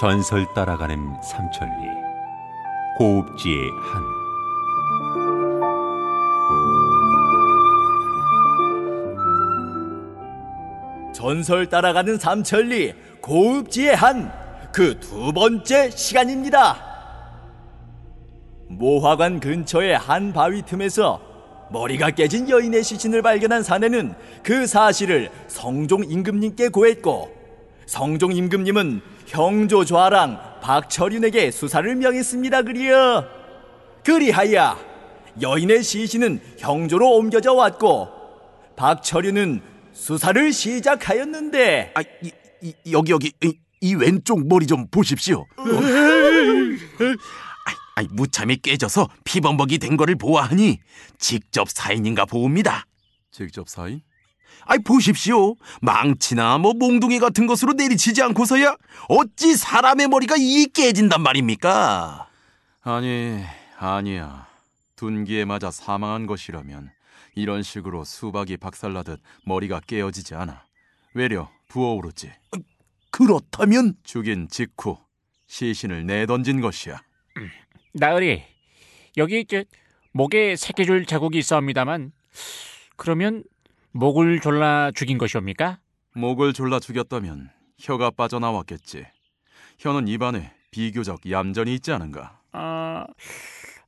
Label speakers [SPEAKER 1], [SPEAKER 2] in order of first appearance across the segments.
[SPEAKER 1] 전설 따라가는 삼천리 고읍지의 한
[SPEAKER 2] 전설 따라가는 삼천리 고읍지의 한 그 두 번째 시간입니다. 모화관 근처의 한 바위 틈에서 머리가 깨진 여인의 시신을 발견한 사내는 그 사실을 성종 임금님께 고했고 성종 임금님은 형조 좌랑 박철윤에게 수사를 명했습니다 그리여 그리하여 여인의 시신은 형조로 옮겨져 왔고 박철윤은 수사를 시작하였는데
[SPEAKER 3] 아, 이, 이, 여기 여기 이, 이 왼쪽 머리 좀 보십시오. 어? 아, 무참히 깨져서 피범벅이 된 거를 보아하니 직접 사인인가 보옵니다.
[SPEAKER 4] 직접 사인?
[SPEAKER 3] 아이 보십시오. 망치나 뭐 몽둥이 같은 것으로 내리치지 않고서야 어찌 사람의 머리가 이 깨진단 말입니까?
[SPEAKER 4] 아니, 아니야. 둔기에 맞아 사망한 것이라면 이런 식으로 수박이 박살나듯 머리가 깨어지지 않아. 외려 부어오르지.
[SPEAKER 3] 그렇다면
[SPEAKER 4] 죽인 직후 시신을 내던진 것이야.
[SPEAKER 5] 나으리 여기 저 목에 새끼줄 자국이 있어옵니다만 그러면 목을 졸라 죽인 것이옵니까?
[SPEAKER 4] 목을 졸라 죽였다면 혀가 빠져나왔겠지. 혀는 입안에 비교적 얌전히 있지 않은가?
[SPEAKER 5] 아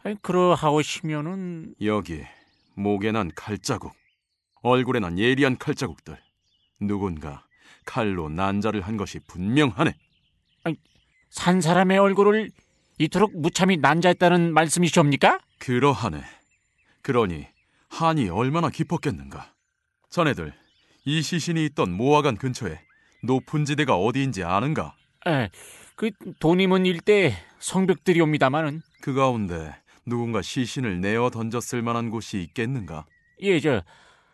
[SPEAKER 5] 아니, 그러하오시면은
[SPEAKER 4] 여기 목에 난 칼자국, 얼굴에 난 예리한 칼자국들. 누군가 칼로 난자를 한 것이 분명하네.
[SPEAKER 5] 산 사람의 얼굴을 이토록 무참히 난자했다는 말씀이시옵니까?
[SPEAKER 4] 그러하네. 그러니 한이 얼마나 깊었겠는가. 자네들 이 시신이 있던 모화관 근처에 높은 지대가 어디인지 아는가?
[SPEAKER 5] 에, 그 도님은 일대 성벽들이 옵니다마는
[SPEAKER 4] 그 가운데 누군가 시신을 내어 던졌을 만한 곳이 있겠는가?
[SPEAKER 5] 예, 저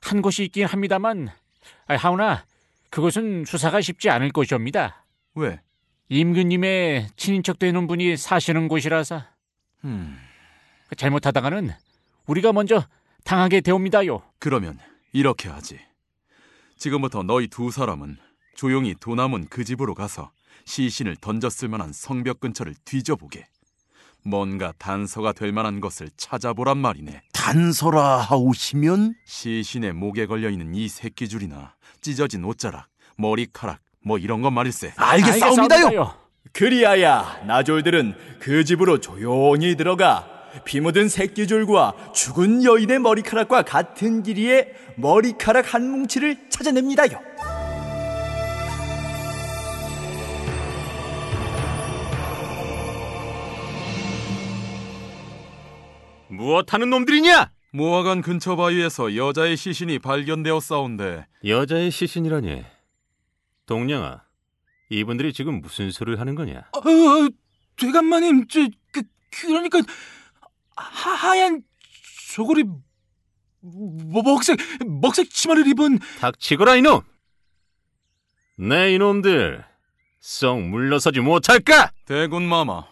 [SPEAKER 5] 한 곳이 있긴 합니다만 아, 하오나 그것은 수사가 쉽지 않을 것이옵니다.
[SPEAKER 4] 왜?
[SPEAKER 5] 임금님의 친인척 되는 분이 사시는 곳이라서
[SPEAKER 4] 음,
[SPEAKER 5] 잘못하다가는 우리가 먼저 당하게 되옵니다요.
[SPEAKER 4] 그러면 이렇게 하지. 지금부터 너희 두 사람은 조용히 도남은 그 집으로 가서 시신을 던졌을 만한 성벽 근처를 뒤져보게. 뭔가 단서가 될 만한 것을 찾아보란 말이네.
[SPEAKER 3] 단서라 하오시면
[SPEAKER 4] 시신의 목에 걸려 있는 이 새끼줄이나 찢어진 옷자락, 머리카락 뭐 이런 것 말일세.
[SPEAKER 5] 알겠사옵니다요.
[SPEAKER 2] 그리하여 나졸들은 그 집으로 조용히 들어가 피 묻은 새끼줄과 죽은 여인의 머리카락과 같은 길이의 머리카락 한 뭉치를 찾아냅니다요.
[SPEAKER 6] 무엇하는 놈들이냐?
[SPEAKER 4] 모화관 근처 바위에서 여자의 시신이 발견되었사온데
[SPEAKER 6] 여자의 시신이라니. 동량아, 이분들이 지금 무슨 소리를 하는 거냐?
[SPEAKER 7] 어, 대감마님, 저, 그, 그러니까 하, 하얀 저고리 뭐, 먹색 먹색 치마를 입은
[SPEAKER 6] 닥치거라 이놈! 네 이놈들, 썩 물러서지 못할까?
[SPEAKER 4] 대군 마마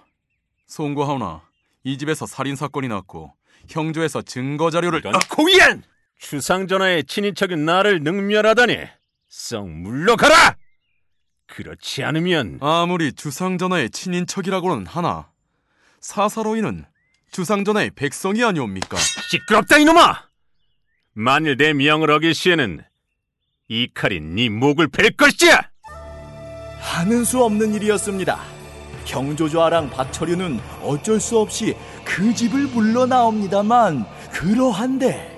[SPEAKER 4] 송구하오나 이 집에서 살인 사건이 났고 형조에서 증거 자료를
[SPEAKER 6] 이런 고위한! 추상전하의 친인척인 나를 능멸하다니 썩 물러가라! 그렇지 않으면
[SPEAKER 4] 아무리 주상전하의 친인척이라고는 하나 사사로이는 주상전하의 백성이 아니옵니까?
[SPEAKER 6] 시끄럽다 이놈아! 만일 내 명을 어길 시에는 이 칼이 네 목을 벨 것이야!
[SPEAKER 2] 하는 수 없는 일이었습니다. 형조조아랑 박철유는 어쩔 수 없이 그 집을 물러나옵니다만 그러한데